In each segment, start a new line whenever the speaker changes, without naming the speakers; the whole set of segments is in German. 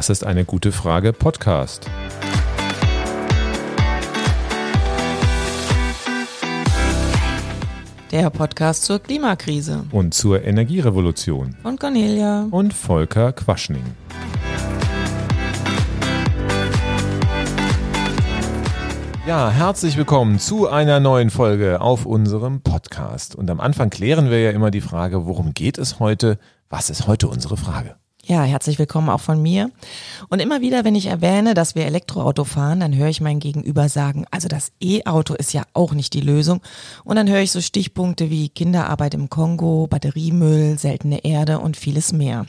Das ist eine gute Frage Podcast.
Der Podcast zur Klimakrise
Und zur Energierevolution.
von Cornelia.
Und Volker Quaschning. Ja, herzlich willkommen zu einer neuen Folge auf unserem Podcast. Und am Anfang klären wir ja immer die Frage, worum geht es heute? Was ist heute unsere Frage?
Ja, herzlich willkommen auch von mir. Und immer wieder, wenn ich erwähne, dass wir Elektroauto fahren, dann höre ich mein Gegenüber sagen, also das E-Auto ist ja auch nicht die Lösung. Und dann höre ich so Stichpunkte wie Kinderarbeit im Kongo, Batteriemüll, seltene Erde und vieles mehr.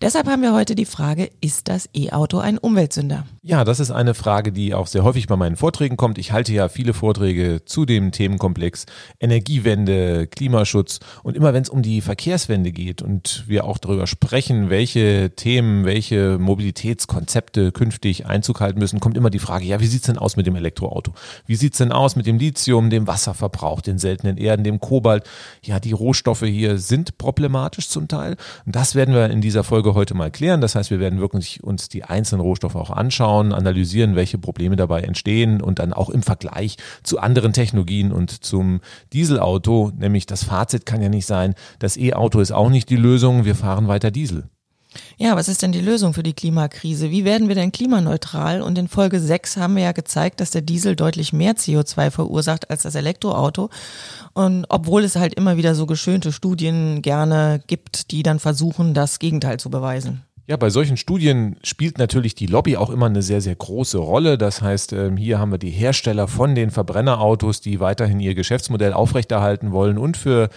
Deshalb haben wir heute die Frage, ist das E-Auto ein Umweltsünder?
Ja, das ist eine Frage, die auch sehr häufig bei meinen Vorträgen kommt. Ich halte ja viele Vorträge zu dem Themenkomplex Energiewende, Klimaschutz und immer wenn es um die Verkehrswende geht und wir auch darüber sprechen, welche Themen, welche Mobilitätskonzepte künftig Einzug halten müssen, kommt immer die Frage, ja, wie sieht's denn aus mit dem Elektroauto? Wie sieht's denn aus mit dem Lithium, dem Wasserverbrauch, den seltenen Erden, dem Kobalt? Ja, die Rohstoffe hier sind problematisch zum Teil. Und das werden wir in dieser Folge heute mal klären. Das heißt, wir werden wirklich uns die einzelnen Rohstoffe auch anschauen, analysieren, welche Probleme dabei entstehen und dann auch im Vergleich zu anderen Technologien und zum Dieselauto, nämlich das Fazit kann ja nicht sein, das E-Auto ist auch nicht die Lösung, wir fahren weiter Diesel.
Ja, was ist denn die Lösung für die Klimakrise? Wie werden wir denn klimaneutral? Und in Folge 6 haben wir ja gezeigt, dass der Diesel deutlich mehr CO2 verursacht als das Elektroauto. Und obwohl es halt immer wieder so geschönte Studien gerne gibt, die dann versuchen, das Gegenteil zu beweisen.
Ja, bei solchen Studien spielt natürlich die Lobby auch immer eine sehr, sehr große Rolle. Das heißt, ähm, hier haben wir die Hersteller von den Verbrennerautos, die weiterhin ihr Geschäftsmodell aufrechterhalten wollen. Und für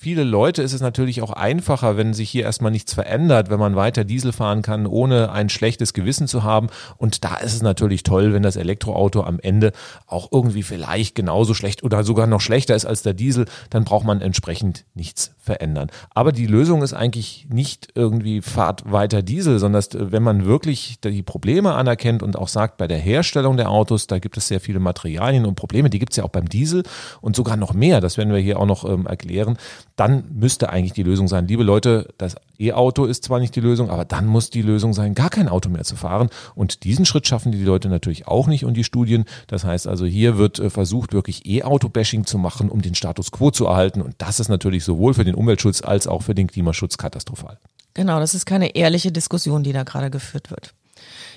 viele Leute ist es natürlich auch einfacher, wenn sich hier erstmal nichts verändert, wenn man weiter Diesel fahren kann, ohne ein schlechtes Gewissen zu haben. Und da ist es natürlich toll, wenn das Elektroauto am Ende auch irgendwie vielleicht genauso schlecht oder sogar noch schlechter ist als der Diesel, dann braucht man entsprechend nichts verändern. Aber die Lösung ist eigentlich nicht irgendwie fahrt weiter Diesel, sondern wenn man wirklich die Probleme anerkennt und auch sagt, bei der Herstellung der Autos, da gibt es sehr viele Materialien und Probleme, die gibt es ja auch beim Diesel und sogar noch mehr, das werden wir hier auch noch ähm, erklären, dann müsste eigentlich die Lösung sein, liebe Leute, das E-Auto ist zwar nicht die Lösung, aber dann muss die Lösung sein, gar kein Auto mehr zu fahren. Und diesen Schritt schaffen die Leute natürlich auch nicht und die Studien. Das heißt also, hier wird äh, versucht, wirklich E-Auto-Bashing zu machen, um den Status quo zu erhalten. Und das ist natürlich sowohl für den Umweltschutz als auch für den Klimaschutz katastrophal.
Genau, das ist keine ehrliche Diskussion, die da gerade geführt wird.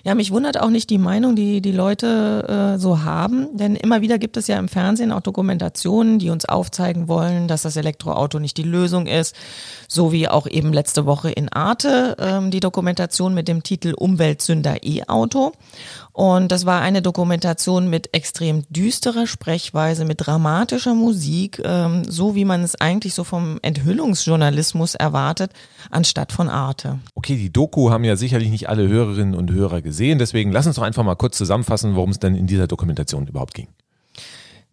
Ja, mich wundert auch nicht die Meinung, die die Leute äh, so haben, denn immer wieder gibt es ja im Fernsehen auch Dokumentationen, die uns aufzeigen wollen, dass das Elektroauto nicht die Lösung ist, so wie auch eben letzte Woche in Arte ähm, die Dokumentation mit dem Titel Umweltsünder E-Auto. Und das war eine Dokumentation mit extrem düsterer Sprechweise, mit dramatischer Musik, ähm, so wie man es eigentlich so vom Enthüllungsjournalismus erwartet, anstatt von Arte.
Okay, die Doku haben ja sicherlich nicht alle Hörerinnen und Hörer gesehen, deswegen lass uns doch einfach mal kurz zusammenfassen, worum es denn in dieser Dokumentation überhaupt ging.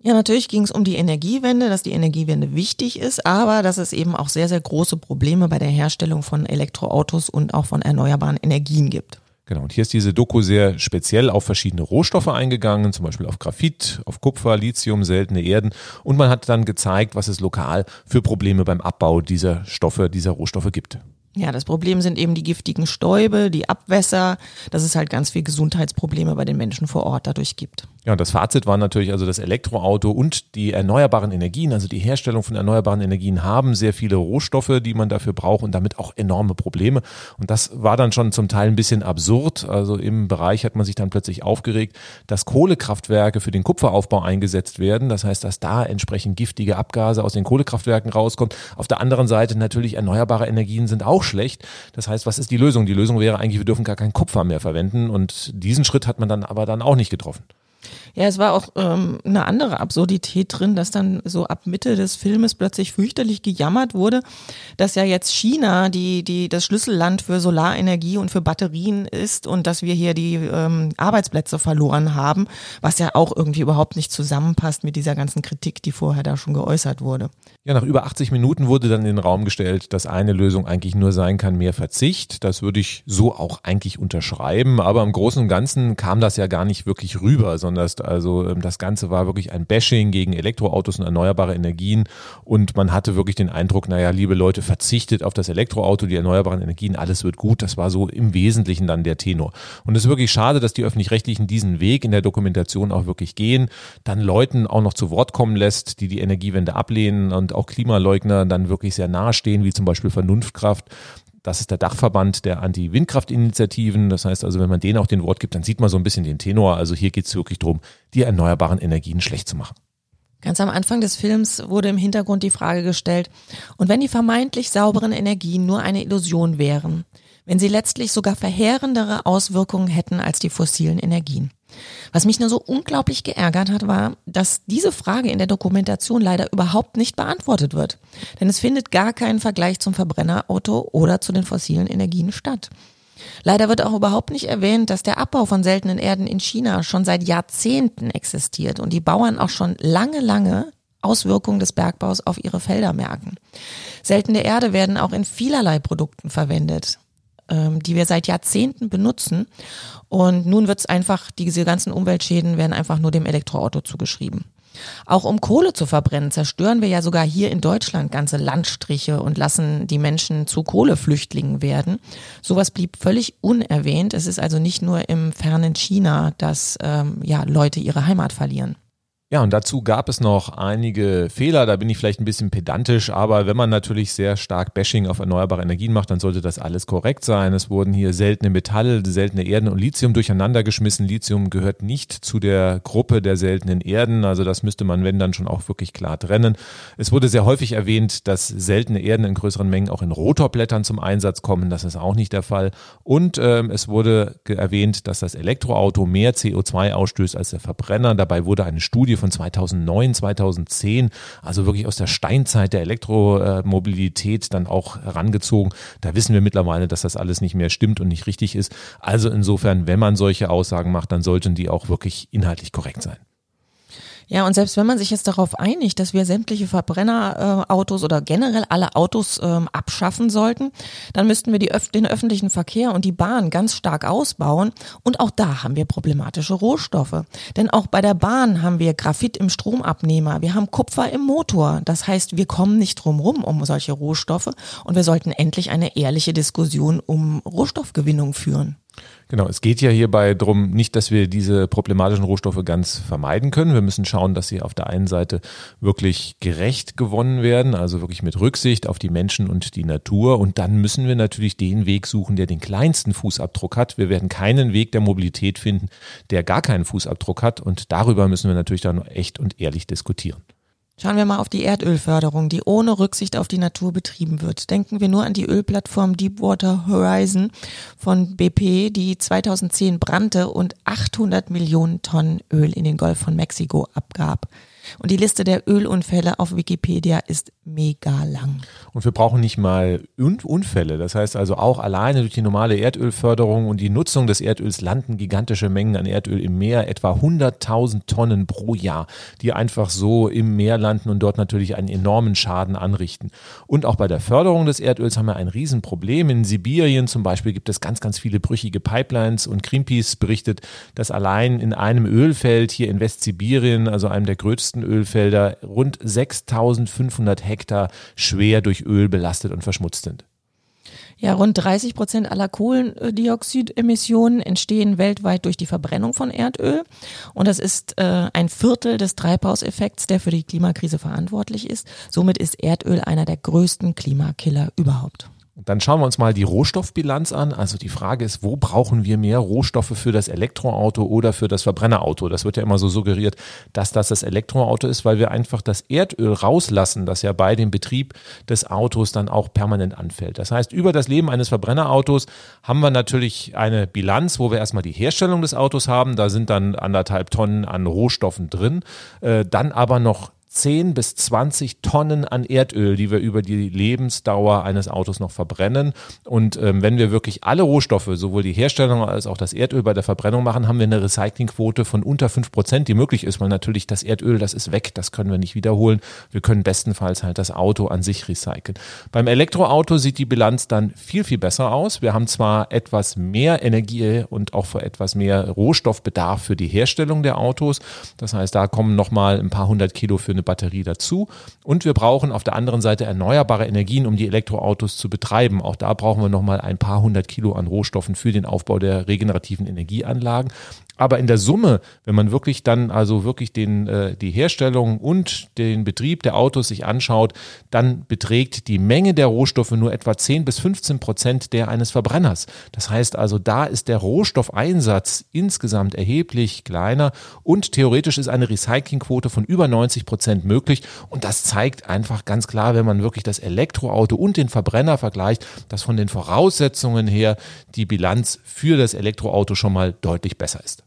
Ja, natürlich ging es um die Energiewende, dass die Energiewende wichtig ist, aber dass es eben auch sehr, sehr große Probleme bei der Herstellung von Elektroautos und auch von erneuerbaren Energien gibt.
Genau, und hier ist diese Doku sehr speziell auf verschiedene Rohstoffe eingegangen, zum Beispiel auf Graphit, auf Kupfer, Lithium, seltene Erden. Und man hat dann gezeigt, was es lokal für Probleme beim Abbau dieser Stoffe, dieser Rohstoffe gibt.
Ja, das Problem sind eben die giftigen Stäube, die Abwässer, dass es halt ganz viel Gesundheitsprobleme bei den Menschen vor Ort dadurch gibt.
Ja, und das Fazit war natürlich also das Elektroauto und die erneuerbaren Energien, also die Herstellung von erneuerbaren Energien haben sehr viele Rohstoffe, die man dafür braucht und damit auch enorme Probleme. Und das war dann schon zum Teil ein bisschen absurd. Also im Bereich hat man sich dann plötzlich aufgeregt, dass Kohlekraftwerke für den Kupferaufbau eingesetzt werden. Das heißt, dass da entsprechend giftige Abgase aus den Kohlekraftwerken rauskommt. Auf der anderen Seite natürlich erneuerbare Energien sind auch schlecht. Das heißt, was ist die Lösung? Die Lösung wäre eigentlich, wir dürfen gar kein Kupfer mehr verwenden. Und diesen Schritt hat man dann aber dann auch nicht getroffen.
Ja, es war auch ähm, eine andere Absurdität drin, dass dann so ab Mitte des Filmes plötzlich fürchterlich gejammert wurde, dass ja jetzt China die, die das Schlüsselland für Solarenergie und für Batterien ist und dass wir hier die ähm, Arbeitsplätze verloren haben, was ja auch irgendwie überhaupt nicht zusammenpasst mit dieser ganzen Kritik, die vorher da schon geäußert wurde.
Ja, nach über 80 Minuten wurde dann in den Raum gestellt, dass eine Lösung eigentlich nur sein kann, mehr Verzicht. Das würde ich so auch eigentlich unterschreiben, aber im Großen und Ganzen kam das ja gar nicht wirklich rüber, besonders. Also ähm, das Ganze war wirklich ein Bashing gegen Elektroautos und erneuerbare Energien und man hatte wirklich den Eindruck, naja, liebe Leute, verzichtet auf das Elektroauto, die erneuerbaren Energien, alles wird gut. Das war so im Wesentlichen dann der Tenor. Und es ist wirklich schade, dass die Öffentlich-Rechtlichen diesen Weg in der Dokumentation auch wirklich gehen, dann Leuten auch noch zu Wort kommen lässt, die die Energiewende ablehnen und auch Klimaleugner dann wirklich sehr nahestehen, wie zum Beispiel Vernunftkraft. Das ist der Dachverband der Anti-Windkraftinitiativen. Das heißt also, wenn man denen auch den Wort gibt, dann sieht man so ein bisschen den Tenor. Also hier geht es wirklich darum, die erneuerbaren Energien schlecht zu machen.
Ganz am Anfang des Films wurde im Hintergrund die Frage gestellt, und wenn die vermeintlich sauberen Energien nur eine Illusion wären, wenn sie letztlich sogar verheerendere Auswirkungen hätten als die fossilen Energien. Was mich nur so unglaublich geärgert hat, war, dass diese Frage in der Dokumentation leider überhaupt nicht beantwortet wird. Denn es findet gar kein Vergleich zum Verbrennerauto oder zu den fossilen Energien statt. Leider wird auch überhaupt nicht erwähnt, dass der Abbau von seltenen Erden in China schon seit Jahrzehnten existiert und die Bauern auch schon lange, lange Auswirkungen des Bergbaus auf ihre Felder merken. Seltene Erde werden auch in vielerlei Produkten verwendet ähm, die wir seit Jahrzehnten benutzen. Und nun wird es einfach, diese ganzen Umweltschäden werden einfach nur dem Elektroauto zugeschrieben. Auch um Kohle zu verbrennen, zerstören wir ja sogar hier in Deutschland ganze Landstriche und lassen die Menschen zu Kohleflüchtlingen werden. Sowas blieb völlig unerwähnt. Es ist also nicht nur im fernen China, dass ähm, ja, Leute ihre Heimat verlieren.
Ja, und dazu gab es noch einige Fehler, da bin ich vielleicht ein bisschen pedantisch, aber wenn man natürlich sehr stark Bashing auf erneuerbare Energien macht, dann sollte das alles korrekt sein. Es wurden hier seltene Metalle, seltene Erden und Lithium durcheinander geschmissen. Lithium gehört nicht zu der Gruppe der seltenen Erden, also das müsste man, wenn dann schon auch wirklich klar trennen. Es wurde sehr häufig erwähnt, dass seltene Erden in größeren Mengen auch in Rotorblättern zum Einsatz kommen. Das ist auch nicht der Fall. Und ähm, es wurde erwähnt, dass das Elektroauto mehr CO2 ausstößt als der Verbrenner. Dabei wurde eine Studie von 2009, 2010, also wirklich aus der Steinzeit der Elektromobilität dann auch herangezogen. Da wissen wir mittlerweile, dass das alles nicht mehr stimmt und nicht richtig ist. Also insofern, wenn man solche Aussagen macht, dann sollten die auch wirklich inhaltlich korrekt sein.
Ja, und selbst wenn man sich jetzt darauf einigt, dass wir sämtliche Verbrennerautos äh, oder generell alle Autos ähm, abschaffen sollten, dann müssten wir die, den öffentlichen Verkehr und die Bahn ganz stark ausbauen. Und auch da haben wir problematische Rohstoffe. Denn auch bei der Bahn haben wir Graphit im Stromabnehmer, wir haben Kupfer im Motor. Das heißt, wir kommen nicht drum rum um solche Rohstoffe und wir sollten endlich eine ehrliche Diskussion um Rohstoffgewinnung führen.
Genau, es geht ja hierbei darum, nicht, dass wir diese problematischen Rohstoffe ganz vermeiden können. Wir müssen schauen, dass sie auf der einen Seite wirklich gerecht gewonnen werden, also wirklich mit Rücksicht auf die Menschen und die Natur. Und dann müssen wir natürlich den Weg suchen, der den kleinsten Fußabdruck hat. Wir werden keinen Weg der Mobilität finden, der gar keinen Fußabdruck hat. Und darüber müssen wir natürlich dann echt und ehrlich diskutieren.
Schauen wir mal auf die Erdölförderung, die ohne Rücksicht auf die Natur betrieben wird. Denken wir nur an die Ölplattform Deepwater Horizon von BP, die 2010 brannte und 800 Millionen Tonnen Öl in den Golf von Mexiko abgab. Und die Liste der Ölunfälle auf Wikipedia ist mega lang.
Und wir brauchen nicht mal Unfälle. Das heißt also auch alleine durch die normale Erdölförderung und die Nutzung des Erdöls landen gigantische Mengen an Erdöl im Meer, etwa 100.000 Tonnen pro Jahr, die einfach so im Meer landen und dort natürlich einen enormen Schaden anrichten. Und auch bei der Förderung des Erdöls haben wir ein Riesenproblem. In Sibirien zum Beispiel gibt es ganz, ganz viele brüchige Pipelines und Greenpeace berichtet, dass allein in einem Ölfeld hier in Westsibirien, also einem der größten Ölfelder, rund 6.500 Hektar Hektar schwer durch Öl belastet und verschmutzt sind.
Ja, rund 30 Prozent aller Kohlendioxidemissionen entstehen weltweit durch die Verbrennung von Erdöl. Und das ist äh, ein Viertel des Treibhauseffekts, der für die Klimakrise verantwortlich ist. Somit ist Erdöl einer der größten Klimakiller überhaupt.
Dann schauen wir uns mal die Rohstoffbilanz an. Also die Frage ist, wo brauchen wir mehr Rohstoffe für das Elektroauto oder für das Verbrennerauto? Das wird ja immer so suggeriert, dass das das Elektroauto ist, weil wir einfach das Erdöl rauslassen, das ja bei dem Betrieb des Autos dann auch permanent anfällt. Das heißt, über das Leben eines Verbrennerautos haben wir natürlich eine Bilanz, wo wir erstmal die Herstellung des Autos haben. Da sind dann anderthalb Tonnen an Rohstoffen drin. Äh, dann aber noch 10 bis 20 Tonnen an Erdöl, die wir über die Lebensdauer eines Autos noch verbrennen. Und ähm, wenn wir wirklich alle Rohstoffe, sowohl die Herstellung als auch das Erdöl bei der Verbrennung machen, haben wir eine Recyclingquote von unter 5 Prozent, die möglich ist, weil natürlich das Erdöl, das ist weg, das können wir nicht wiederholen. Wir können bestenfalls halt das Auto an sich recyceln. Beim Elektroauto sieht die Bilanz dann viel, viel besser aus. Wir haben zwar etwas mehr Energie und auch für etwas mehr Rohstoffbedarf für die Herstellung der Autos. Das heißt, da kommen nochmal ein paar hundert Kilo für eine Batterie dazu. Und wir brauchen auf der anderen Seite erneuerbare Energien, um die Elektroautos zu betreiben. Auch da brauchen wir nochmal ein paar hundert Kilo an Rohstoffen für den Aufbau der regenerativen Energieanlagen. Aber in der Summe, wenn man wirklich dann also wirklich den, äh, die Herstellung und den Betrieb der Autos sich anschaut, dann beträgt die Menge der Rohstoffe nur etwa 10 bis 15 Prozent der eines Verbrenners. Das heißt also, da ist der Rohstoffeinsatz insgesamt erheblich kleiner und theoretisch ist eine Recyclingquote von über 90 Prozent möglich. Und das zeigt einfach ganz klar, wenn man wirklich das Elektroauto und den Verbrenner vergleicht, dass von den Voraussetzungen her die Bilanz für das Elektroauto schon mal deutlich besser ist.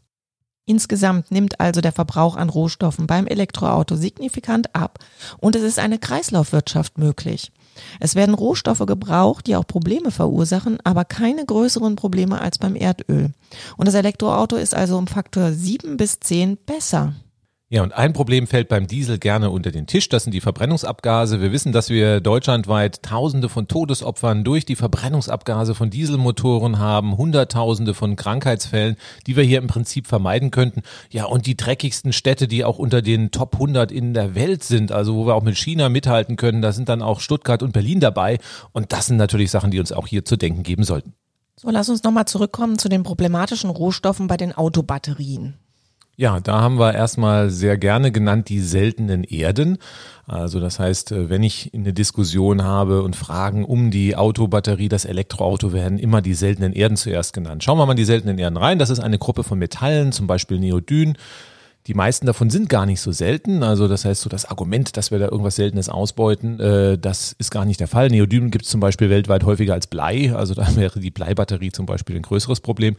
Insgesamt nimmt also der Verbrauch an Rohstoffen beim Elektroauto signifikant ab und es ist eine Kreislaufwirtschaft möglich. Es werden Rohstoffe gebraucht, die auch Probleme verursachen, aber keine größeren Probleme als beim Erdöl. Und das Elektroauto ist also um Faktor 7 bis 10 besser.
Ja, und ein Problem fällt beim Diesel gerne unter den Tisch. Das sind die Verbrennungsabgase. Wir wissen, dass wir deutschlandweit Tausende von Todesopfern durch die Verbrennungsabgase von Dieselmotoren haben, Hunderttausende von Krankheitsfällen, die wir hier im Prinzip vermeiden könnten. Ja, und die dreckigsten Städte, die auch unter den Top 100 in der Welt sind, also wo wir auch mit China mithalten können, da sind dann auch Stuttgart und Berlin dabei. Und das sind natürlich Sachen, die uns auch hier zu denken geben sollten.
So, lass uns nochmal zurückkommen zu den problematischen Rohstoffen bei den Autobatterien.
Ja, da haben wir erstmal sehr gerne genannt die seltenen Erden. Also das heißt, äh, wenn ich eine Diskussion habe und Fragen um die Autobatterie, das Elektroauto, werden immer die seltenen Erden zuerst genannt. Schauen wir mal die seltenen Erden rein. Das ist eine Gruppe von Metallen, zum Beispiel Neodyn. Die meisten davon sind gar nicht so selten. Also das heißt, so das Argument, dass wir da irgendwas Seltenes ausbeuten, äh, das ist gar nicht der Fall. Neodym gibt es zum Beispiel weltweit häufiger als Blei. Also da wäre die Bleibatterie zum Beispiel ein größeres Problem.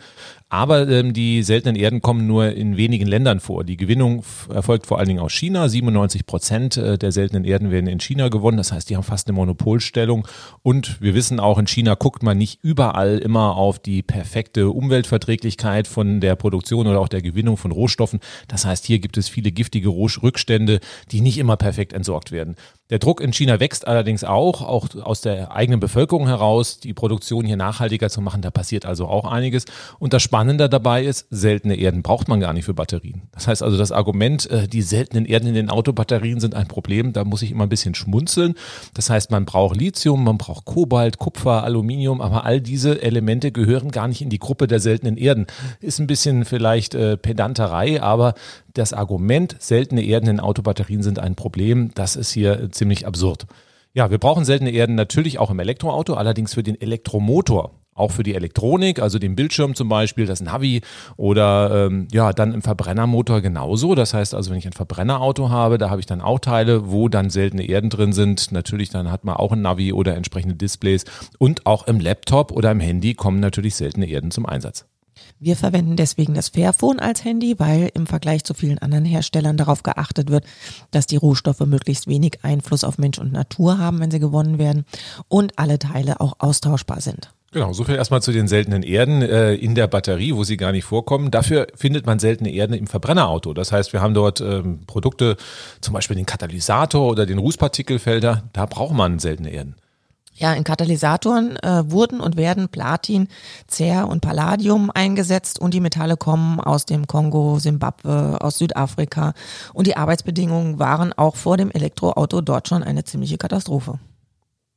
Aber ähm, die seltenen Erden kommen nur in wenigen Ländern vor. Die Gewinnung erfolgt vor allen Dingen aus China. 97 Prozent äh, der seltenen Erden werden in China gewonnen. Das heißt, die haben fast eine Monopolstellung. Und wir wissen auch, in China guckt man nicht überall immer auf die perfekte Umweltverträglichkeit von der Produktion oder auch der Gewinnung von Rohstoffen. Das heißt, heißt, hier gibt es viele giftige Rückstände, die nicht immer perfekt entsorgt werden. Der Druck in China wächst allerdings auch, auch aus der eigenen Bevölkerung heraus, die Produktion hier nachhaltiger zu machen. Da passiert also auch einiges. Und das Spannende dabei ist, seltene Erden braucht man gar nicht für Batterien. Das heißt also, das Argument, äh, die seltenen Erden in den Autobatterien sind ein Problem, da muss ich immer ein bisschen schmunzeln. Das heißt, man braucht Lithium, man braucht Kobalt, Kupfer, Aluminium, aber all diese Elemente gehören gar nicht in die Gruppe der seltenen Erden. Ist ein bisschen vielleicht äh, Pedanterei, aber das Argument, seltene Erden in Autobatterien sind ein Problem, das ist hier ziemlich ziemlich absurd. Ja, wir brauchen seltene Erden natürlich auch im Elektroauto, allerdings für den Elektromotor. Auch für die Elektronik, also den Bildschirm zum Beispiel, das Navi oder ähm, ja, dann im Verbrennermotor genauso. Das heißt also, wenn ich ein Verbrennerauto habe, da habe ich dann auch Teile, wo dann seltene Erden drin sind. Natürlich, dann hat man auch ein Navi oder entsprechende Displays. Und auch im Laptop oder im Handy kommen natürlich seltene Erden zum Einsatz.
Wir verwenden deswegen das Fairphone als Handy, weil im Vergleich zu vielen anderen Herstellern darauf geachtet wird, dass die Rohstoffe möglichst wenig Einfluss auf Mensch und Natur haben, wenn sie gewonnen werden und alle Teile auch austauschbar sind.
Genau, so viel erstmal zu den seltenen Erden äh, in der Batterie, wo sie gar nicht vorkommen. Dafür findet man seltene Erden im Verbrennerauto. Das heißt, wir haben dort ähm, Produkte, zum Beispiel den Katalysator oder den Rußpartikelfelder, da braucht man seltene Erden.
Ja, in Katalysatoren äh, wurden und werden Platin, Cer und Palladium eingesetzt und die Metalle kommen aus dem Kongo, Simbabwe, aus Südafrika und die Arbeitsbedingungen waren auch vor dem Elektroauto dort schon eine ziemliche Katastrophe.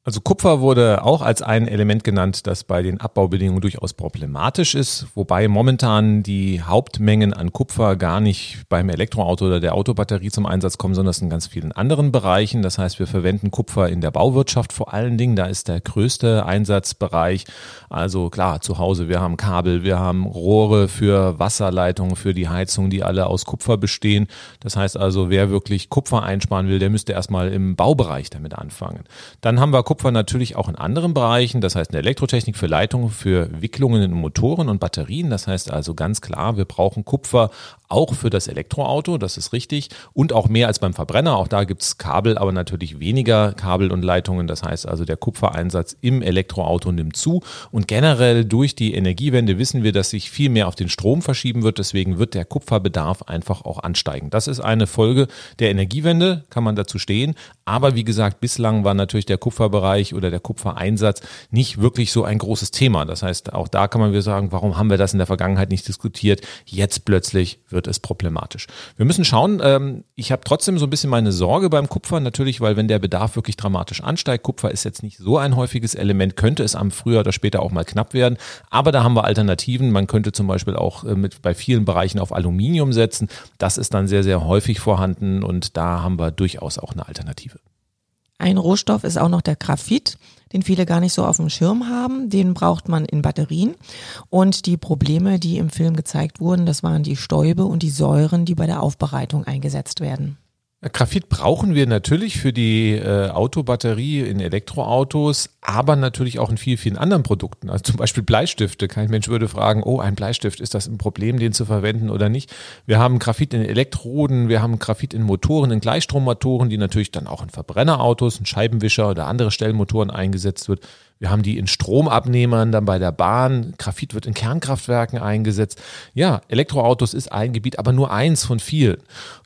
Also Kupfer wurde auch als ein Element genannt, das bei den Abbaubedingungen durchaus problematisch ist, wobei momentan die Hauptmengen an Kupfer gar nicht beim Elektroauto oder der Autobatterie zum Einsatz kommen, sondern in ganz vielen anderen Bereichen. Das heißt, wir verwenden Kupfer in der Bauwirtschaft vor allen Dingen. Da ist der größte Einsatzbereich. Also klar, zu Hause, wir haben Kabel, wir haben Rohre für Wasserleitungen, für die Heizung, die alle aus Kupfer bestehen. Das heißt also, wer wirklich Kupfer einsparen will, der müsste erstmal im Baubereich damit anfangen. Dann haben wir Kupfer Kupfer natürlich auch in anderen Bereichen, das heißt in der Elektrotechnik für Leitungen, für Wicklungen in Motoren und Batterien. Das heißt also ganz klar, wir brauchen Kupfer auch für das Elektroauto, das ist richtig. Und auch mehr als beim Verbrenner. Auch da gibt's Kabel, aber natürlich weniger Kabel und Leitungen. Das heißt also, der Kupfereinsatz im Elektroauto nimmt zu. Und generell durch die Energiewende wissen wir, dass sich viel mehr auf den Strom verschieben wird. Deswegen wird der Kupferbedarf einfach auch ansteigen. Das ist eine Folge der Energiewende, kann man dazu stehen. Aber wie gesagt, bislang war natürlich der Kupferbereich oder der Kupfereinsatz nicht wirklich so ein großes Thema. Das heißt, auch da kann man wieder sagen, warum haben wir das in der Vergangenheit nicht diskutiert? Jetzt plötzlich wird es problematisch. Wir müssen schauen, ähm, ich habe trotzdem so ein bisschen meine Sorge beim Kupfer, natürlich, weil wenn der Bedarf wirklich dramatisch ansteigt, Kupfer ist jetzt nicht so ein häufiges Element, könnte es am früher oder später auch mal knapp werden. Aber da haben wir Alternativen. Man könnte zum Beispiel auch äh, mit bei vielen Bereichen auf Aluminium setzen. Das ist dann sehr, sehr häufig vorhanden und da haben wir durchaus auch eine Alternative.
Ein Rohstoff ist auch noch der Graphit den viele gar nicht so auf dem Schirm haben. Den braucht man in Batterien. Und die Probleme, die im Film gezeigt wurden, das waren die Stäube und die Säuren, die bei der Aufbereitung eingesetzt werden.
Graphit brauchen wir natürlich für die äh, Autobatterie in Elektroautos, aber natürlich auch in vielen, vielen anderen Produkten. Also zum Beispiel Bleistifte. Kein Mensch würde fragen, oh, ein Bleistift, ist das ein Problem, den zu verwenden oder nicht? Wir haben Graphit in Elektroden, wir haben Graphit in Motoren, in Gleichstrommotoren, die natürlich dann auch in Verbrennerautos, in Scheibenwischer oder andere Stellmotoren eingesetzt wird. Wir haben die in Stromabnehmern, dann bei der Bahn. Graphit wird in Kernkraftwerken eingesetzt. Ja, Elektroautos ist ein Gebiet, aber nur eins von vielen.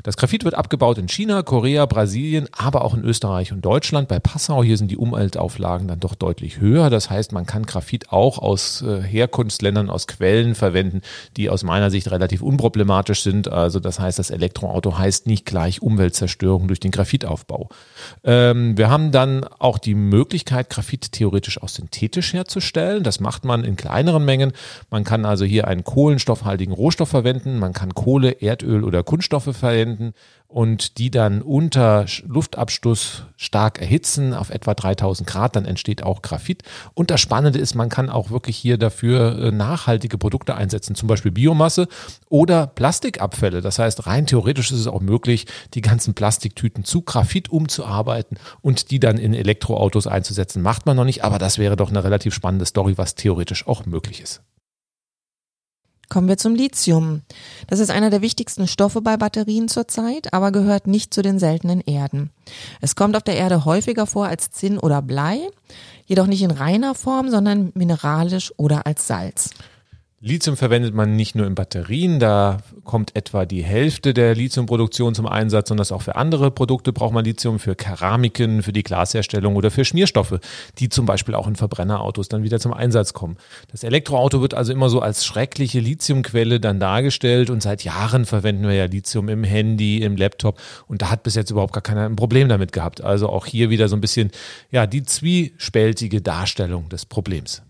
Das Graphit wird abgebaut in China, Korea, Brasilien, aber auch in Österreich und Deutschland. Bei Passau hier sind die Umweltauflagen dann doch deutlich höher. Das heißt, man kann Graphit auch aus äh, Herkunftsländern, aus Quellen verwenden, die aus meiner Sicht relativ unproblematisch sind. Also das heißt, das Elektroauto heißt nicht gleich Umweltzerstörung durch den Graphitaufbau. Ähm, wir haben dann auch die Möglichkeit, Graphit theoretisch auch synthetisch herzustellen. Das macht man in kleineren Mengen. Man kann also hier einen kohlenstoffhaltigen Rohstoff verwenden. Man kann Kohle, Erdöl oder Kunststoffe verwenden und die dann unter Luftabstoß stark erhitzen auf etwa 3000 Grad, dann entsteht auch Graphit. Und das Spannende ist, man kann auch wirklich hier dafür äh, nachhaltige Produkte einsetzen, zum Beispiel Biomasse oder Plastikabfälle. Das heißt, rein theoretisch ist es auch möglich, die ganzen Plastiktüten zu Graphit umzuarbeiten und die dann in Elektroautos einzusetzen. Macht man noch nicht, aber das wäre doch eine relativ spannende Story, was theoretisch auch möglich ist.
Kommen wir zum Lithium. Das ist einer der wichtigsten Stoffe bei Batterien zurzeit, aber gehört nicht zu den seltenen Erden. Es kommt auf der Erde häufiger vor als Zinn oder Blei, jedoch nicht in reiner Form, sondern mineralisch oder als Salz.
Lithium verwendet man nicht nur in Batterien, da kommt etwa die Hälfte der Lithiumproduktion zum Einsatz, sondern auch für andere Produkte braucht man Lithium, für Keramiken, für die Glasherstellung oder für Schmierstoffe, die zum Beispiel auch in Verbrennerautos dann wieder zum Einsatz kommen. Das Elektroauto wird also immer so als schreckliche Lithiumquelle dann dargestellt und seit Jahren verwenden wir ja Lithium im Handy, im Laptop und da hat bis jetzt überhaupt gar keiner ein Problem damit gehabt. Also auch hier wieder so ein bisschen, ja, die zwiespältige Darstellung des Problems.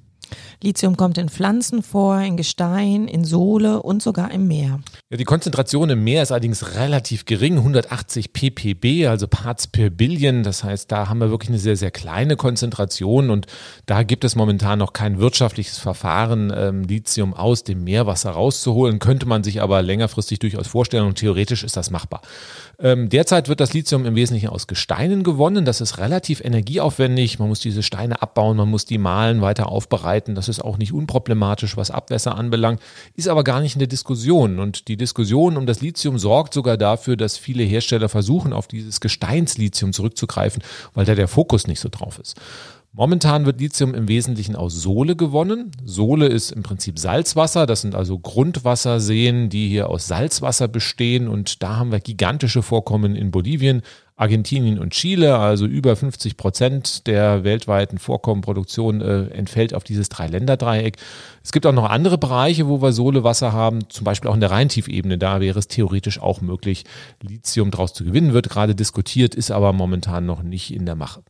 Lithium kommt in Pflanzen vor, in Gestein, in Sohle und sogar im Meer.
Ja, die Konzentration im Meer ist allerdings relativ gering, 180 ppb, also Parts per Billion. Das heißt, da haben wir wirklich eine sehr, sehr kleine Konzentration und da gibt es momentan noch kein wirtschaftliches Verfahren, ähm, Lithium aus dem Meerwasser rauszuholen. Könnte man sich aber längerfristig durchaus vorstellen und theoretisch ist das machbar. Ähm, derzeit wird das Lithium im Wesentlichen aus Gesteinen gewonnen. Das ist relativ energieaufwendig. Man muss diese Steine abbauen, man muss die mahlen, weiter aufbereiten. Das ist auch nicht unproblematisch, was Abwässer anbelangt, ist aber gar nicht in der Diskussion. Und die Diskussion um das Lithium sorgt sogar dafür, dass viele Hersteller versuchen, auf dieses Gesteinslithium zurückzugreifen, weil da der Fokus nicht so drauf ist. Momentan wird Lithium im Wesentlichen aus Sohle gewonnen. Sohle ist im Prinzip Salzwasser. Das sind also Grundwasserseen, die hier aus Salzwasser bestehen. Und da haben wir gigantische Vorkommen in Bolivien, Argentinien und Chile. Also über 50 Prozent der weltweiten Vorkommenproduktion äh, entfällt auf dieses Dreiländerdreieck. Es gibt auch noch andere Bereiche, wo wir Sohlewasser haben, zum Beispiel auch in der Rheintiefebene. Da wäre es theoretisch auch möglich, Lithium daraus zu gewinnen. Wird gerade diskutiert, ist aber momentan noch nicht in der Mache.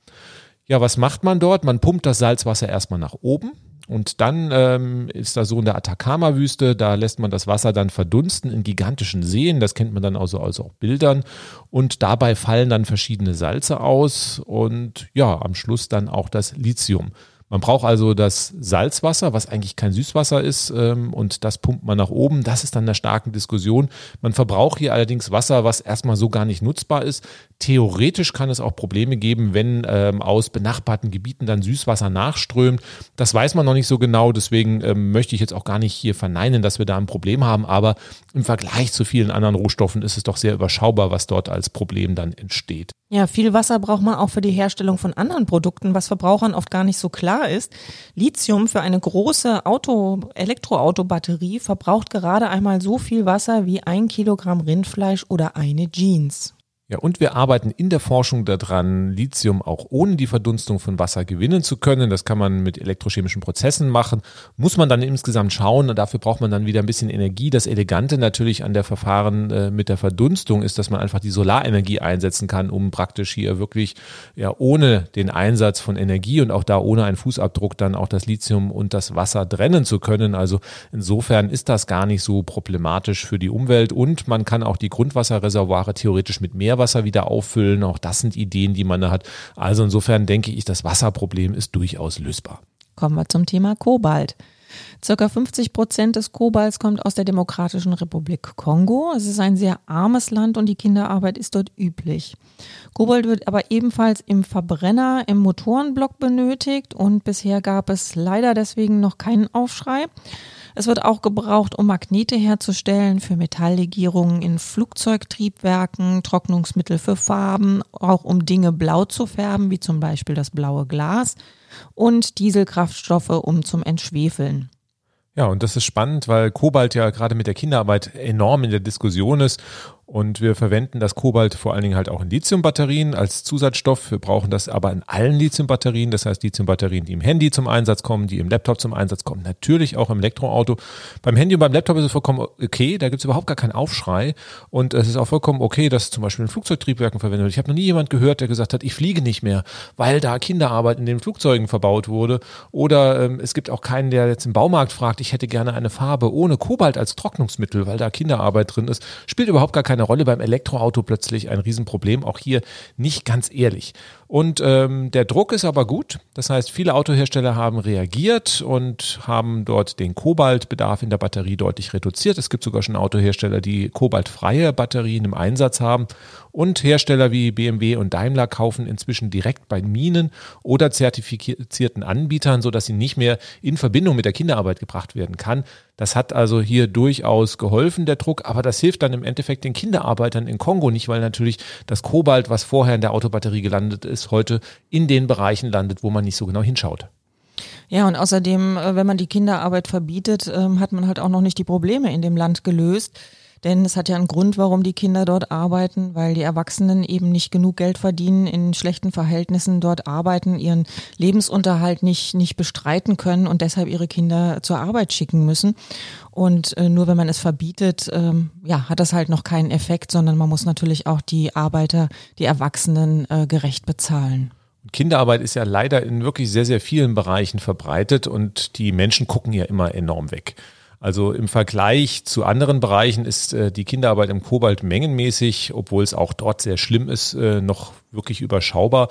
Ja, was macht man dort? Man pumpt das Salzwasser erstmal nach oben. Und dann ähm, ist da so in der Atacama-Wüste, da lässt man das Wasser dann verdunsten in gigantischen Seen. Das kennt man dann also aus auch Bildern. Und dabei fallen dann verschiedene Salze aus und ja, am Schluss dann auch das Lithium. Man braucht also das Salzwasser, was eigentlich kein Süßwasser ist, ähm, und das pumpt man nach oben. Das ist dann eine starke Diskussion. Man verbraucht hier allerdings Wasser, was erstmal so gar nicht nutzbar ist. Theoretisch kann es auch Probleme geben, wenn ähm, aus benachbarten Gebieten dann Süßwasser nachströmt. Das weiß man noch nicht so genau, deswegen ähm, möchte ich jetzt auch gar nicht hier verneinen, dass wir da ein Problem haben, aber im Vergleich zu vielen anderen Rohstoffen ist es doch sehr überschaubar, was dort als Problem dann entsteht.
Ja, viel Wasser braucht man auch für die Herstellung von anderen Produkten, was Verbrauchern oft gar nicht so klar ist. Lithium für eine große Auto, Elektroautobatterie verbraucht gerade einmal so viel Wasser wie ein Kilogramm Rindfleisch oder eine Jeans.
Ja, und wir arbeiten in der Forschung daran, Lithium auch ohne die Verdunstung von Wasser gewinnen zu können. Das kann man mit elektrochemischen Prozessen machen. Muss man dann insgesamt schauen. Dafür braucht man dann wieder ein bisschen Energie. Das Elegante natürlich an der Verfahren äh, mit der Verdunstung ist, dass man einfach die Solarenergie einsetzen kann, um praktisch hier wirklich ja ohne den Einsatz von Energie und auch da ohne einen Fußabdruck dann auch das Lithium und das Wasser trennen zu können. Also insofern ist das gar nicht so problematisch für die Umwelt und man kann auch die Grundwasserreservoire theoretisch mit mehr Meerwasser wieder auffüllen. Auch das sind Ideen, die man da hat. Also insofern denke ich, das Wasserproblem ist durchaus lösbar.
Kommen wir zum Thema Kobalt. Circa 50 Prozent des Kobalts kommt aus der Demokratischen Republik Kongo. Es ist ein sehr armes Land und die Kinderarbeit ist dort üblich. Kobalt wird aber ebenfalls im Verbrenner, im Motorenblock benötigt und bisher gab es leider deswegen noch keinen Aufschrei. Es wird auch gebraucht, um Magnete herzustellen für Metalllegierungen in Flugzeugtriebwerken, Trocknungsmittel für Farben, auch um Dinge blau zu färben, wie zum Beispiel das blaue Glas und Dieselkraftstoffe, um zum Entschwefeln.
Ja, und das ist spannend, weil Kobalt ja gerade mit der Kinderarbeit enorm in der Diskussion ist und wir verwenden das Kobalt vor allen Dingen halt auch in Lithiumbatterien als Zusatzstoff. Wir brauchen das aber in allen Lithiumbatterien. Das heißt Lithiumbatterien, die im Handy zum Einsatz kommen, die im Laptop zum Einsatz kommen. Natürlich auch im Elektroauto. Beim Handy und beim Laptop ist es vollkommen okay. Da gibt es überhaupt gar keinen Aufschrei. Und es ist auch vollkommen okay, dass zum Beispiel in Flugzeugtriebwerken verwendet wird. Ich habe noch nie jemand gehört, der gesagt hat, ich fliege nicht mehr, weil da Kinderarbeit in den Flugzeugen verbaut wurde. Oder ähm, es gibt auch keinen, der jetzt im Baumarkt fragt, ich hätte gerne eine Farbe ohne Kobalt als Trocknungsmittel, weil da Kinderarbeit drin ist. Spielt überhaupt gar keine keine Rolle. Beim Elektroauto plötzlich ein Riesenproblem. Auch hier nicht ganz ehrlich. Und ähm, der Druck ist aber gut. Das heißt, viele Autohersteller haben reagiert und haben dort den Kobaltbedarf in der Batterie deutlich reduziert. Es gibt sogar schon Autohersteller, die kobaltfreie Batterien im Einsatz haben. Und Hersteller wie BMW und Daimler kaufen inzwischen direkt bei Minen oder zertifizierten Anbietern, sodass sie nicht mehr in Verbindung mit der Kinderarbeit gebracht werden kann. Das hat also hier durchaus geholfen, der Druck, aber das hilft dann im Endeffekt den Kinderarbeitern in Kongo nicht, weil natürlich das Kobalt, was vorher in der Autobatterie gelandet ist, heute in den Bereichen landet, wo man nicht so genau hinschaut.
Ja, und außerdem, äh, wenn man die Kinderarbeit verbietet, ähm, hat man halt auch noch nicht die Probleme in dem Land gelöst. Denn es hat ja einen Grund, warum die Kinder dort arbeiten, weil die Erwachsenen eben nicht genug Geld verdienen, in schlechten Verhältnissen dort arbeiten, ihren Lebensunterhalt nicht, nicht bestreiten können und deshalb ihre Kinder zur Arbeit schicken müssen. Und äh, nur wenn man es verbietet, ähm, ja, hat das halt noch keinen Effekt, sondern man muss natürlich auch die Arbeiter, die Erwachsenen äh, gerecht bezahlen.
Kinderarbeit ist ja leider in wirklich sehr, sehr vielen Bereichen verbreitet und die Menschen gucken ja immer enorm weg. Also im Vergleich zu anderen Bereichen ist äh, die Kinderarbeit im Kobalt mengenmäßig, obwohl es auch dort sehr schlimm ist, äh, noch wirklich überschaubar.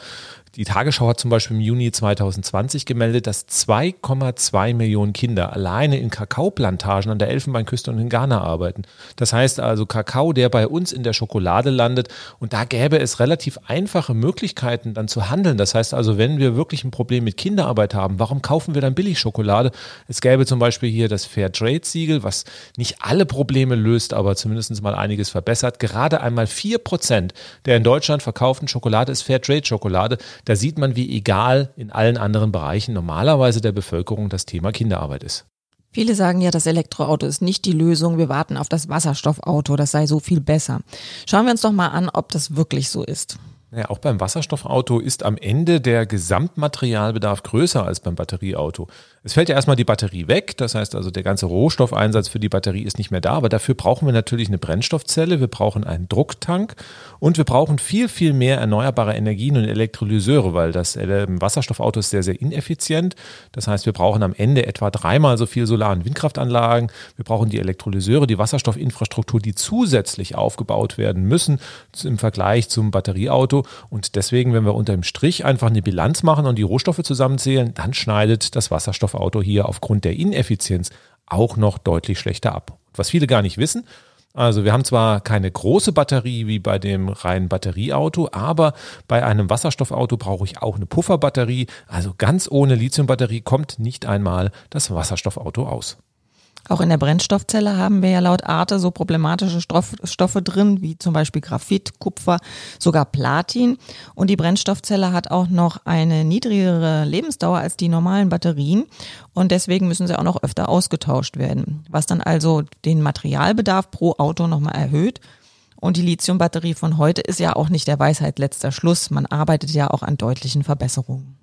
Die Tagesschau hat zum Beispiel im Juni 2020 gemeldet, dass 2,2 Millionen Kinder alleine in Kakaoplantagen an der Elfenbeinküste und in Ghana arbeiten. Das heißt also Kakao, der bei uns in der Schokolade landet. Und da gäbe es relativ einfache Möglichkeiten dann zu handeln. Das heißt also, wenn wir wirklich ein Problem mit Kinderarbeit haben, warum kaufen wir dann Billigschokolade? Es gäbe zum Beispiel hier das Fair Trade Siegel, was nicht alle Probleme löst, aber zumindest mal einiges verbessert. Gerade einmal vier Prozent der in Deutschland verkauften Schokolade ist Fair Trade Schokolade. Da sieht man, wie egal in allen anderen Bereichen normalerweise der Bevölkerung das Thema Kinderarbeit ist.
Viele sagen ja, das Elektroauto ist nicht die Lösung. Wir warten auf das Wasserstoffauto. Das sei so viel besser. Schauen wir uns doch mal an, ob das wirklich so ist.
Ja, auch beim Wasserstoffauto ist am Ende der Gesamtmaterialbedarf größer als beim Batterieauto. Es fällt ja erstmal die Batterie weg, das heißt also der ganze Rohstoffeinsatz für die Batterie ist nicht mehr da, aber dafür brauchen wir natürlich eine Brennstoffzelle, wir brauchen einen Drucktank. Und wir brauchen viel, viel mehr erneuerbare Energien und Elektrolyseure, weil das äh, Wasserstoffauto ist sehr, sehr ineffizient. Das heißt, wir brauchen am Ende etwa dreimal so viel Solar- und Windkraftanlagen, wir brauchen die Elektrolyseure, die Wasserstoffinfrastruktur, die zusätzlich aufgebaut werden müssen im Vergleich zum Batterieauto. Und deswegen, wenn wir unter dem Strich einfach eine Bilanz machen und die Rohstoffe zusammenzählen, dann schneidet das Wasserstoffauto hier aufgrund der Ineffizienz auch noch deutlich schlechter ab. Was viele gar nicht wissen, also wir haben zwar keine große Batterie wie bei dem reinen Batterieauto, aber bei einem Wasserstoffauto brauche ich auch eine Pufferbatterie. Also ganz ohne Lithiumbatterie kommt nicht einmal das Wasserstoffauto aus.
Auch in der Brennstoffzelle haben wir ja laut Arte so problematische Stoff, Stoffe drin, wie zum Beispiel Graphit, Kupfer, sogar Platin. Und die Brennstoffzelle hat auch noch eine niedrigere Lebensdauer als die normalen Batterien. Und deswegen müssen sie auch noch öfter ausgetauscht werden. Was dann also den Materialbedarf pro Auto nochmal erhöht. Und die Lithiumbatterie von heute ist ja auch nicht der Weisheit letzter Schluss. Man arbeitet ja auch an deutlichen Verbesserungen.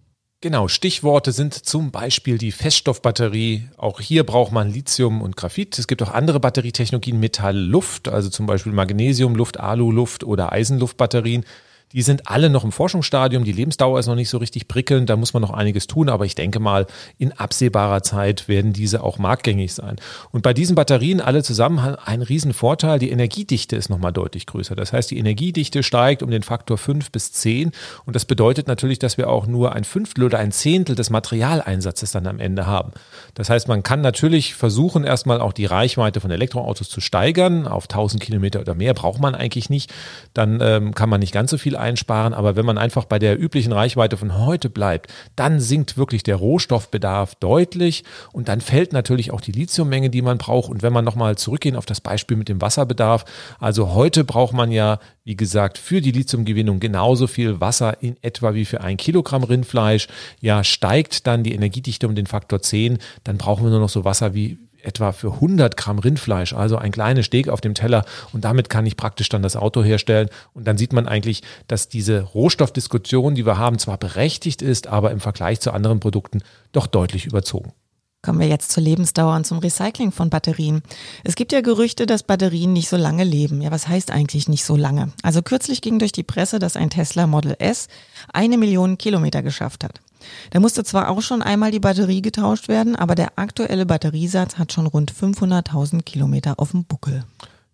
Genau, Stichworte sind zum Beispiel die Feststoffbatterie. Auch hier braucht man Lithium und Graphit. Es gibt auch andere Batterietechnologien, Metall, Luft, also zum Beispiel Magnesium, Luft, Alu, Luft oder Eisenluftbatterien. Die sind alle noch im Forschungsstadium. Die Lebensdauer ist noch nicht so richtig prickelnd. Da muss man noch einiges tun. Aber ich denke mal, in absehbarer Zeit werden diese auch marktgängig sein. Und bei diesen Batterien alle zusammen haben einen riesen Vorteil. Die Energiedichte ist nochmal deutlich größer. Das heißt, die Energiedichte steigt um den Faktor 5 bis 10. Und das bedeutet natürlich, dass wir auch nur ein Fünftel oder ein Zehntel des Materialeinsatzes dann am Ende haben. Das heißt, man kann natürlich versuchen, erstmal auch die Reichweite von Elektroautos zu steigern. Auf 1000 Kilometer oder mehr braucht man eigentlich nicht. Dann ähm, kann man nicht ganz so viel einsparen. Aber wenn man einfach bei der üblichen Reichweite von heute bleibt, dann sinkt wirklich der Rohstoffbedarf deutlich und dann fällt natürlich auch die Lithiummenge, die man braucht. Und wenn man nochmal zurückgehen auf das Beispiel mit dem Wasserbedarf, also heute braucht man ja, wie gesagt, für die Lithiumgewinnung genauso viel Wasser in etwa wie für ein Kilogramm Rindfleisch. Ja, steigt dann die Energiedichte um den Faktor 10, dann brauchen wir nur noch so Wasser wie etwa für 100 Gramm Rindfleisch, also ein kleines Steg auf dem Teller und damit kann ich praktisch dann das Auto herstellen und dann sieht man eigentlich, dass diese Rohstoffdiskussion, die wir haben, zwar berechtigt ist, aber im Vergleich zu anderen Produkten doch deutlich überzogen.
Kommen wir jetzt zur Lebensdauer und zum Recycling von Batterien. Es gibt ja Gerüchte, dass Batterien nicht so lange leben. Ja, was heißt eigentlich nicht so lange? Also kürzlich ging durch die Presse, dass ein Tesla Model S eine Million Kilometer geschafft hat. Da musste zwar auch schon einmal die Batterie getauscht werden, aber der aktuelle Batteriesatz hat schon rund 500.000 Kilometer auf dem Buckel.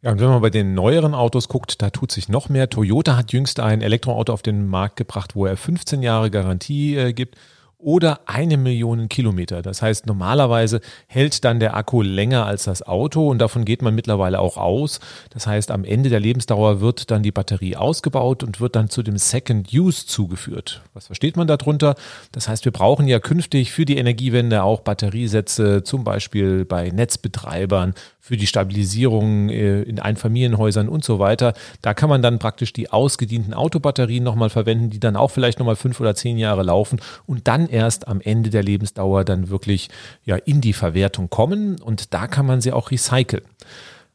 Ja, und wenn man bei den neueren Autos guckt, da tut sich noch mehr. Toyota hat jüngst ein Elektroauto auf den Markt gebracht, wo er 15 Jahre Garantie äh, gibt oder eine Million Kilometer. Das heißt, normalerweise hält dann der Akku länger als das Auto und davon geht man mittlerweile auch aus. Das heißt, am Ende der Lebensdauer wird dann die Batterie ausgebaut und wird dann zu dem Second Use zugeführt. Was versteht man darunter? Das heißt, wir brauchen ja künftig für die Energiewende auch Batteriesätze, zum Beispiel bei Netzbetreibern, für die Stabilisierung äh, in Einfamilienhäusern und so weiter. Da kann man dann praktisch die ausgedienten Autobatterien nochmal verwenden, die dann auch vielleicht nochmal fünf oder zehn Jahre laufen und dann erst am Ende der Lebensdauer dann wirklich ja in die Verwertung kommen und da kann man sie auch recyceln.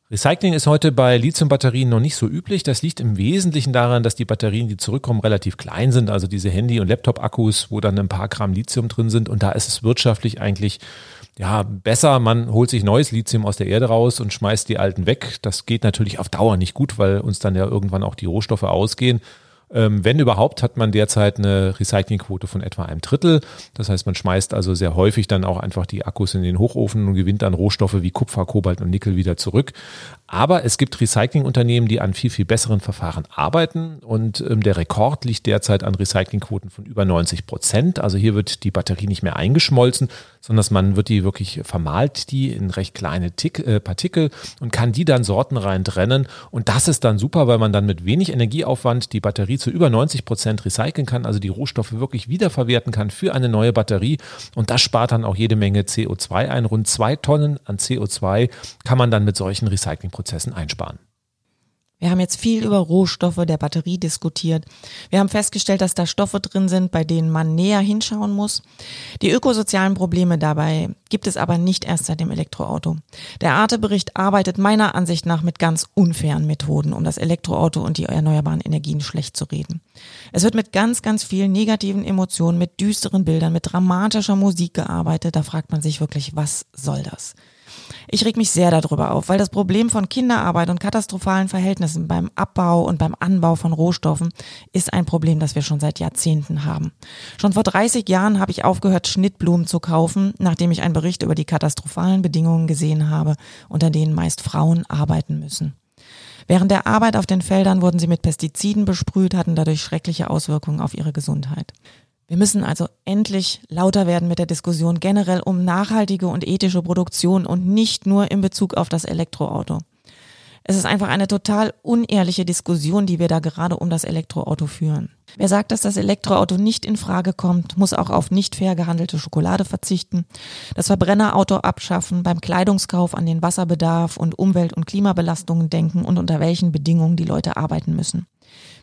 Recycling ist heute bei Lithiumbatterien noch nicht so üblich. Das liegt im Wesentlichen daran, dass die Batterien, die zurückkommen, relativ klein sind. Also diese Handy- und Laptop-Akkus, wo dann ein paar Gramm Lithium drin sind. Und da ist es wirtschaftlich eigentlich ja, besser, man holt sich neues Lithium aus der Erde raus und schmeißt die alten weg. Das geht natürlich auf Dauer nicht gut, weil uns dann ja irgendwann auch die Rohstoffe ausgehen. Ähm, wenn überhaupt, hat man derzeit eine Recyclingquote von etwa einem Drittel. Das heißt, man schmeißt also sehr häufig dann auch einfach die Akkus in den Hochofen und gewinnt dann Rohstoffe wie Kupfer, Kobalt und Nickel wieder zurück. Aber es gibt Recyclingunternehmen, die an viel, viel besseren Verfahren arbeiten und ähm, der Rekord liegt derzeit an Recyclingquoten von über 90 Prozent. Also hier wird die Batterie nicht mehr eingeschmolzen, sondern man wird die wirklich vermalt, die in recht kleine Tick, äh, Partikel und kann die dann sortenrein trennen. Und das ist dann super, weil man dann mit wenig Energieaufwand die Batterie zu über 90 Prozent recyceln kann, also die Rohstoffe wirklich wiederverwerten kann für eine neue Batterie. Und das spart dann auch jede Menge CO2 ein. Rund zwei Tonnen an CO2 kann man dann mit solchen Recyclingprozessen einsparen.
Wir haben jetzt viel über Rohstoffe der Batterie diskutiert. Wir haben festgestellt, dass da Stoffe drin sind, bei denen man näher hinschauen muss. Die ökosozialen Probleme dabei gibt es aber nicht erst seit dem Elektroauto. Der Arte-Bericht arbeitet meiner Ansicht nach mit ganz unfairen Methoden, um das Elektroauto und die erneuerbaren Energien schlecht zu reden. Es wird mit ganz, ganz vielen negativen Emotionen, mit düsteren Bildern, mit dramatischer Musik gearbeitet. Da fragt man sich wirklich, was soll das? Ich reg mich sehr darüber auf, weil das Problem von Kinderarbeit und katastrophalen Verhältnissen beim Abbau und beim Anbau von Rohstoffen ist ein Problem, das wir schon seit Jahrzehnten haben. Schon vor 30 Jahren habe ich aufgehört, Schnittblumen zu kaufen, nachdem ich einen Bericht über die katastrophalen Bedingungen gesehen habe, unter denen meist Frauen arbeiten müssen. Während der Arbeit auf den Feldern wurden sie mit Pestiziden besprüht, hatten dadurch schreckliche Auswirkungen auf ihre Gesundheit. Wir müssen also endlich lauter werden mit der Diskussion generell um nachhaltige und ethische Produktion und nicht nur in Bezug auf das Elektroauto. Es ist einfach eine total unehrliche Diskussion, die wir da gerade um das Elektroauto führen. Wer sagt, dass das Elektroauto nicht in Frage kommt, muss auch auf nicht fair gehandelte Schokolade verzichten, das Verbrennerauto abschaffen, beim Kleidungskauf an den Wasserbedarf und Umwelt- und Klimabelastungen denken und unter welchen Bedingungen die Leute arbeiten müssen.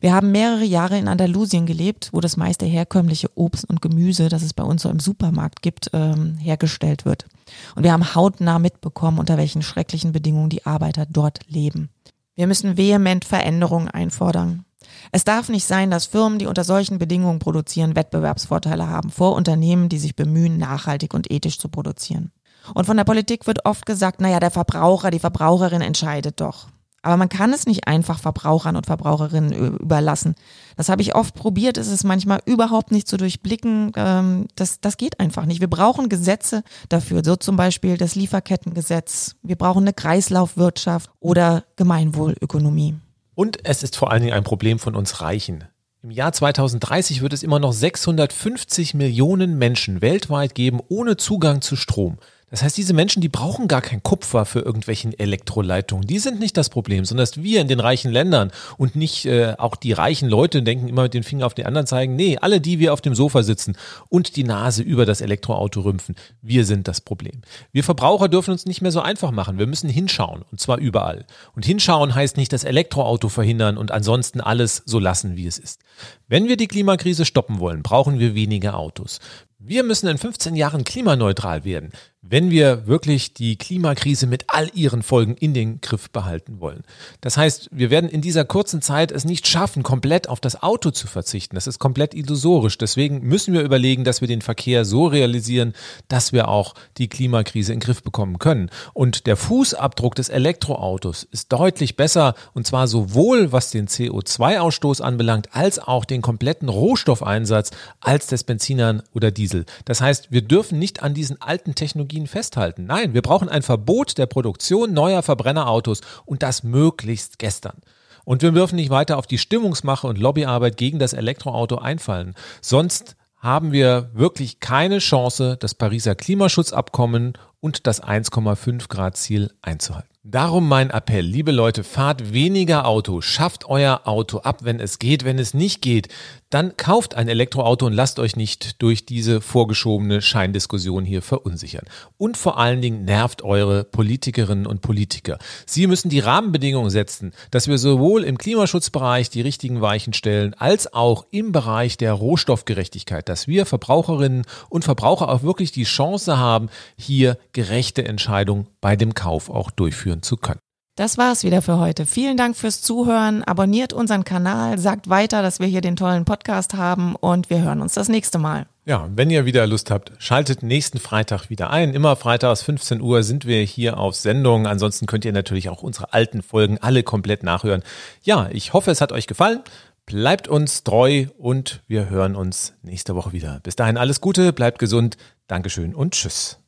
Wir haben mehrere Jahre in Andalusien gelebt, wo das meiste herkömmliche Obst und Gemüse, das es bei uns so im Supermarkt gibt, ähm, hergestellt wird. Und wir haben hautnah mitbekommen, unter welchen schrecklichen Bedingungen die Arbeiter dort leben. Wir müssen vehement Veränderungen einfordern. Es darf nicht sein, dass Firmen, die unter solchen Bedingungen produzieren, Wettbewerbsvorteile haben vor Unternehmen, die sich bemühen, nachhaltig und ethisch zu produzieren. Und von der Politik wird oft gesagt, naja, der Verbraucher, die Verbraucherin entscheidet doch. Aber man kann es nicht einfach Verbrauchern und Verbraucherinnen überlassen. Das habe ich oft probiert, es ist manchmal überhaupt nicht zu durchblicken. Ähm, das, das geht einfach nicht. Wir brauchen Gesetze dafür, so zum Beispiel das Lieferkettengesetz. Wir brauchen eine Kreislaufwirtschaft oder Gemeinwohlökonomie.
Und es ist vor allen Dingen ein Problem von uns Reichen. Im Jahr 2030 wird es immer noch 650 Millionen Menschen weltweit geben ohne Zugang zu Strom. Das heißt, diese Menschen, die brauchen gar kein Kupfer für irgendwelchen Elektroleitungen. Die sind nicht das Problem, sondern dass wir in den reichen Ländern und nicht äh, auch die reichen Leute denken immer mit den Fingern auf den anderen zeigen. Nee, alle, die wir auf dem Sofa sitzen und die Nase über das Elektroauto rümpfen, wir sind das Problem. Wir Verbraucher dürfen uns nicht mehr so einfach machen. Wir müssen hinschauen und zwar überall. Und hinschauen heißt nicht das Elektroauto verhindern und ansonsten alles so lassen, wie es ist. Wenn wir die Klimakrise stoppen wollen, brauchen wir weniger Autos. Wir müssen in 15 Jahren klimaneutral werden wenn wir wirklich die Klimakrise mit all ihren Folgen in den Griff behalten wollen. Das heißt, wir werden in dieser kurzen Zeit es nicht schaffen, komplett auf das Auto zu verzichten. Das ist komplett illusorisch. Deswegen müssen wir überlegen, dass wir den Verkehr so realisieren, dass wir auch die Klimakrise in den Griff bekommen können. Und der Fußabdruck des Elektroautos ist deutlich besser und zwar sowohl was den CO2-Ausstoß anbelangt, als auch den kompletten Rohstoffeinsatz als des Benzinern oder Diesel. Das heißt, wir dürfen nicht an diesen alten Technologien Technologien festhalten. Nein, wir brauchen ein Verbot der Produktion neuer Verbrennerautos und das möglichst gestern. Und wir dürfen nicht weiter auf die Stimmungsmache und Lobbyarbeit gegen das Elektroauto einfallen. Sonst haben wir wirklich keine Chance, das Pariser Klimaschutzabkommen und das 1,5 Grad Ziel einzuhalten. Darum mein Appell, liebe Leute, fahrt weniger Auto, schafft euer Auto ab, wenn es geht. Wenn es nicht geht, dann kauft ein Elektroauto und lasst euch nicht durch diese vorgeschobene Scheindiskussion hier verunsichern. Und vor allen Dingen nervt eure Politikerinnen und Politiker. Sie müssen die Rahmenbedingungen setzen, dass wir sowohl im Klimaschutzbereich die richtigen Weichen stellen, als auch im Bereich der Rohstoffgerechtigkeit, dass wir Verbraucherinnen und Verbraucher auch wirklich die Chance haben, hier gerechte Entscheidungen bei dem Kauf auch durchführen zu können.
Das war's wieder für heute. Vielen Dank fürs Zuhören. Abonniert unseren Kanal, sagt weiter, dass wir hier den tollen Podcast haben und wir hören uns das nächste Mal.
Ja, wenn ihr wieder Lust habt, schaltet nächsten Freitag wieder ein. Immer freitags 15 Uhr sind wir hier auf Sendung. Ansonsten könnt ihr natürlich auch unsere alten Folgen alle komplett nachhören. Ja, ich hoffe, es hat euch gefallen. Bleibt uns treu und wir hören uns nächste Woche wieder. Bis dahin alles Gute, bleibt gesund. Dankeschön und tschüss.